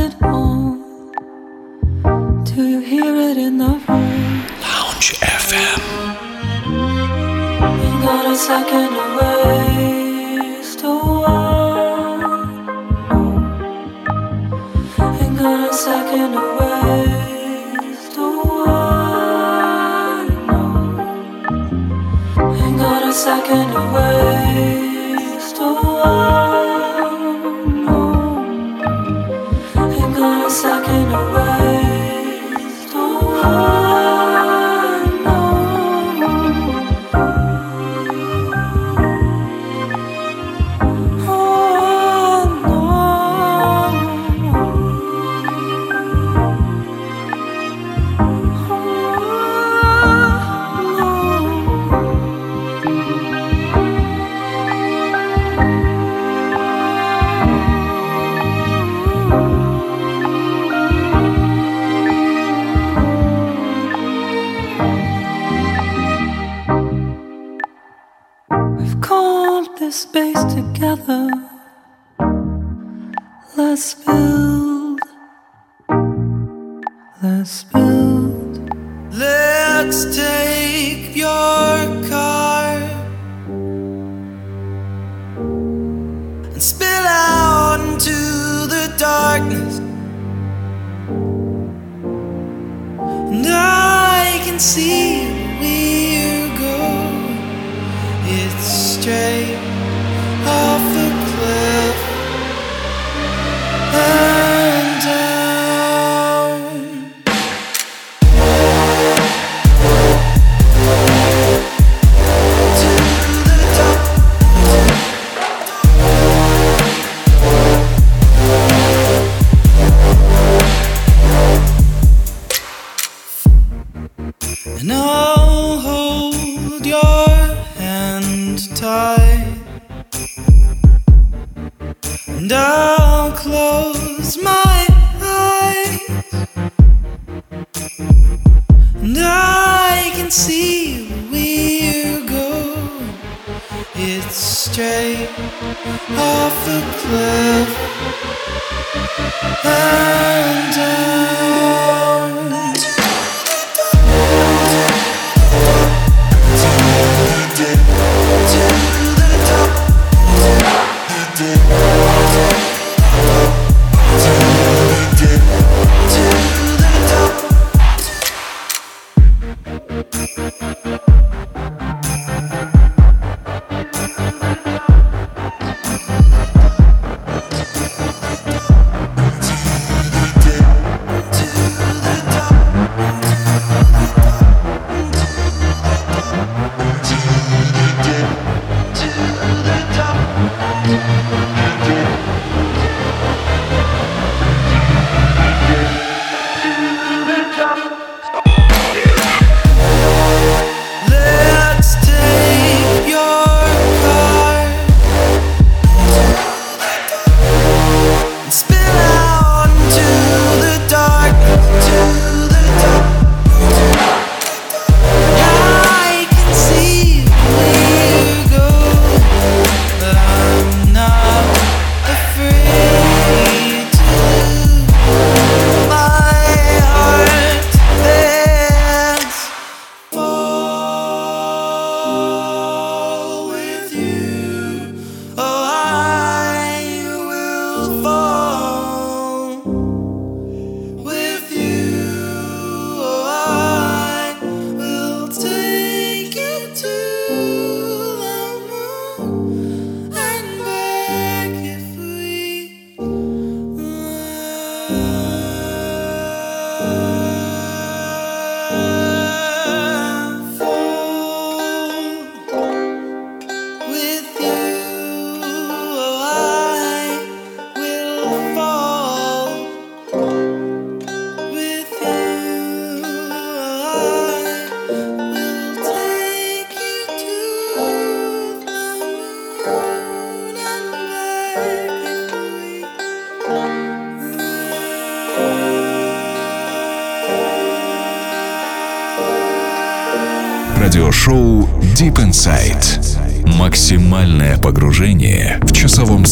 at home. Do you hear it in the room? Lounge FM. Ain't got a second to waste. Oh, oh. Ain't got a second to waste. Oh, oh. oh. Ain't got a second to waste.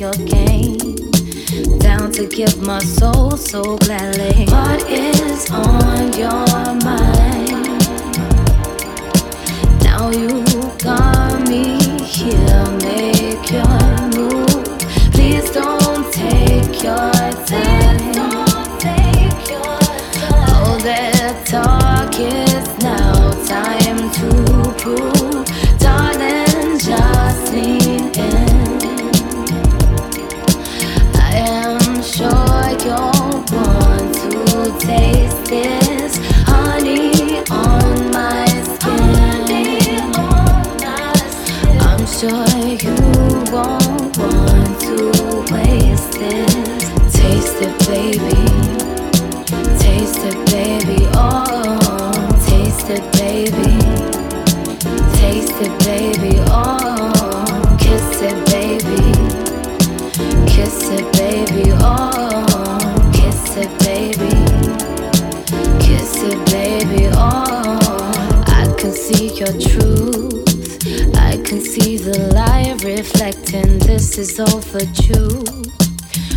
your game. Down to give my soul, so glad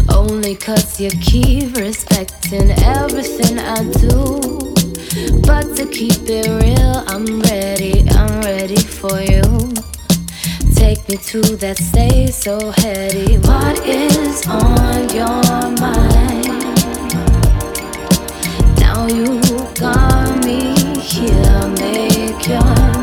Only cause you keep respecting everything I do. But to keep it real, I'm ready, I'm ready for you. Take me to that stage so heady. What is on your mind? Now you got me here, make your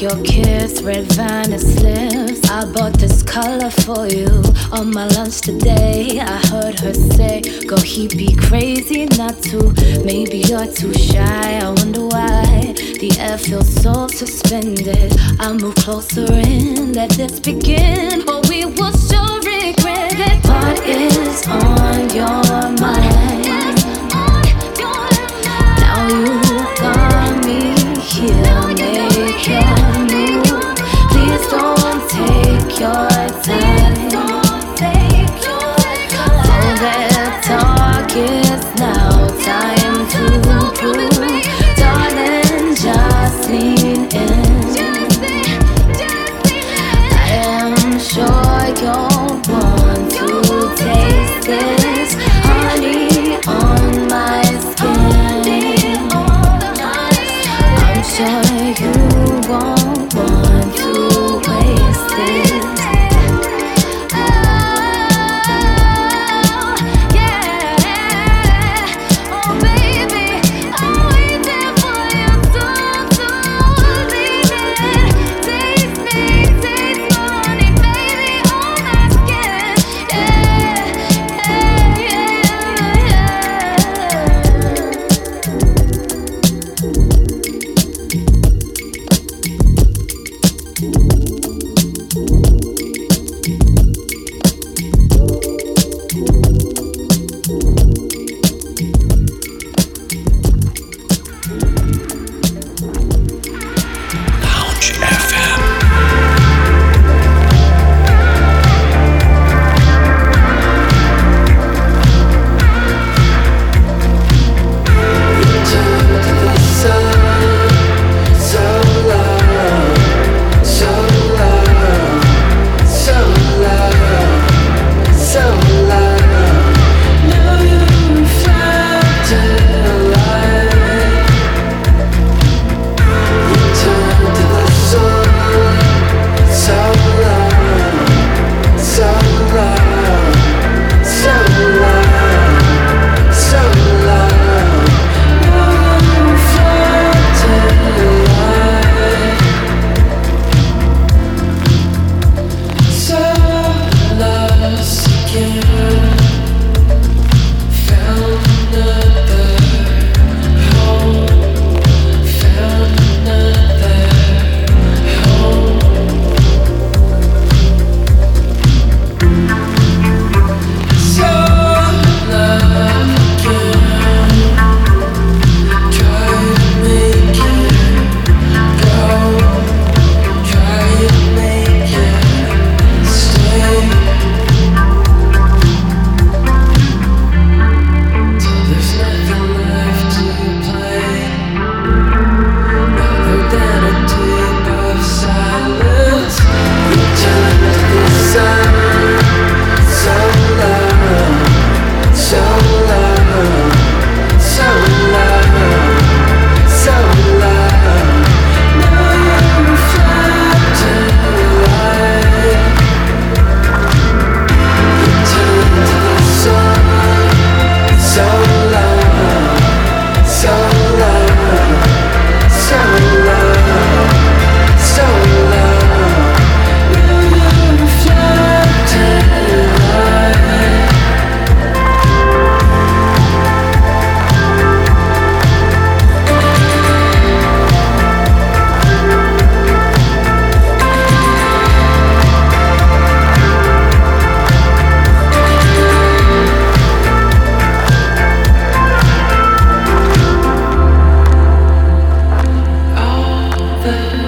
your kiss, red Venice lips. I bought this color for you on my lunch today. I heard her say, Go, he be crazy not to. Maybe you're too shy. I wonder why the air feels so suspended. I move closer in, let this begin, or we will sure regret it. What is on your mind? Now you got me here, make your good.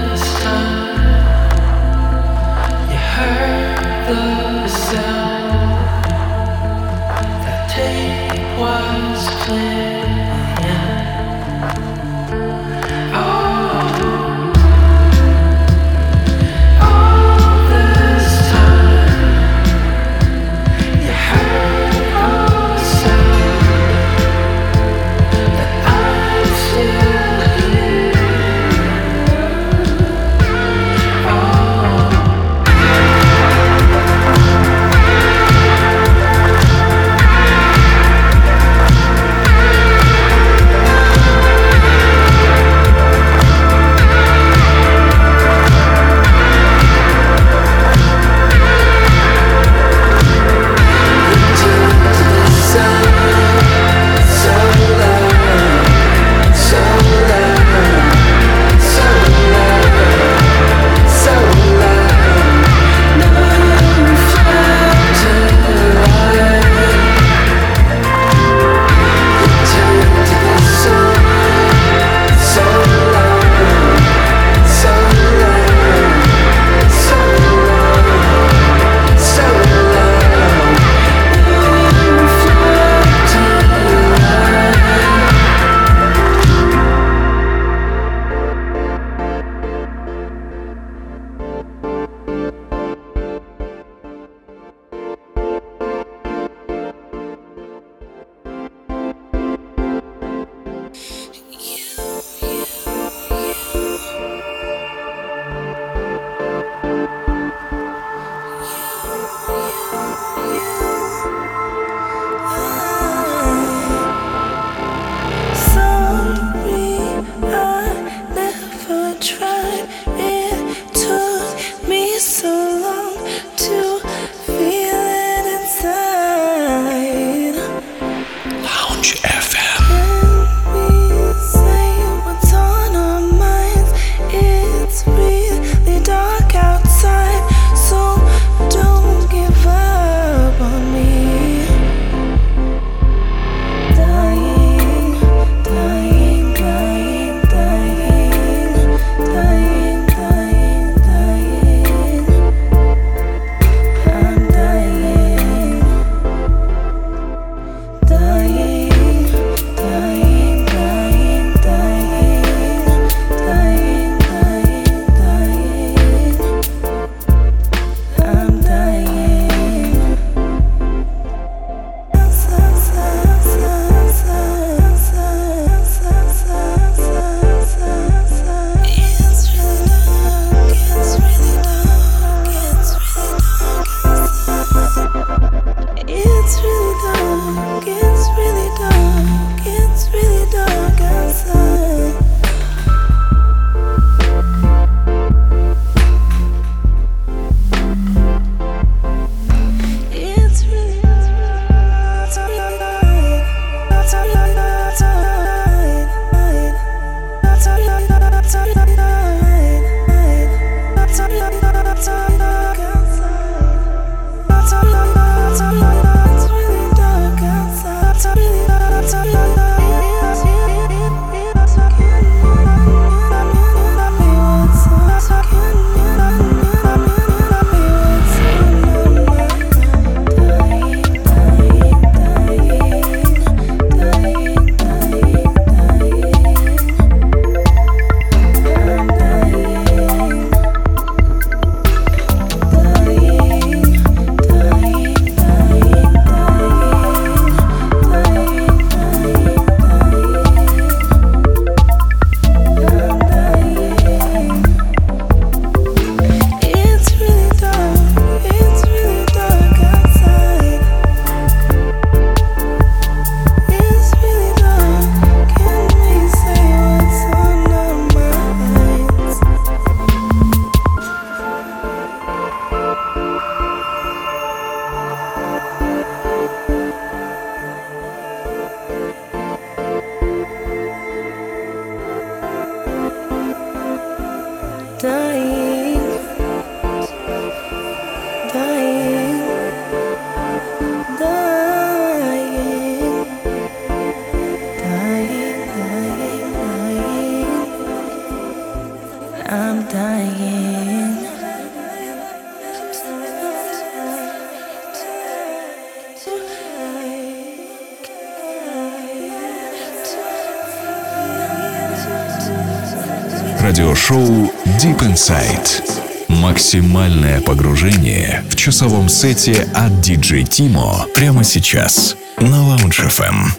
Inside. Максимальное погружение в часовом сете от DJ Timo прямо сейчас на Lounge FM.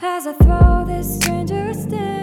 As I throw this stranger a stare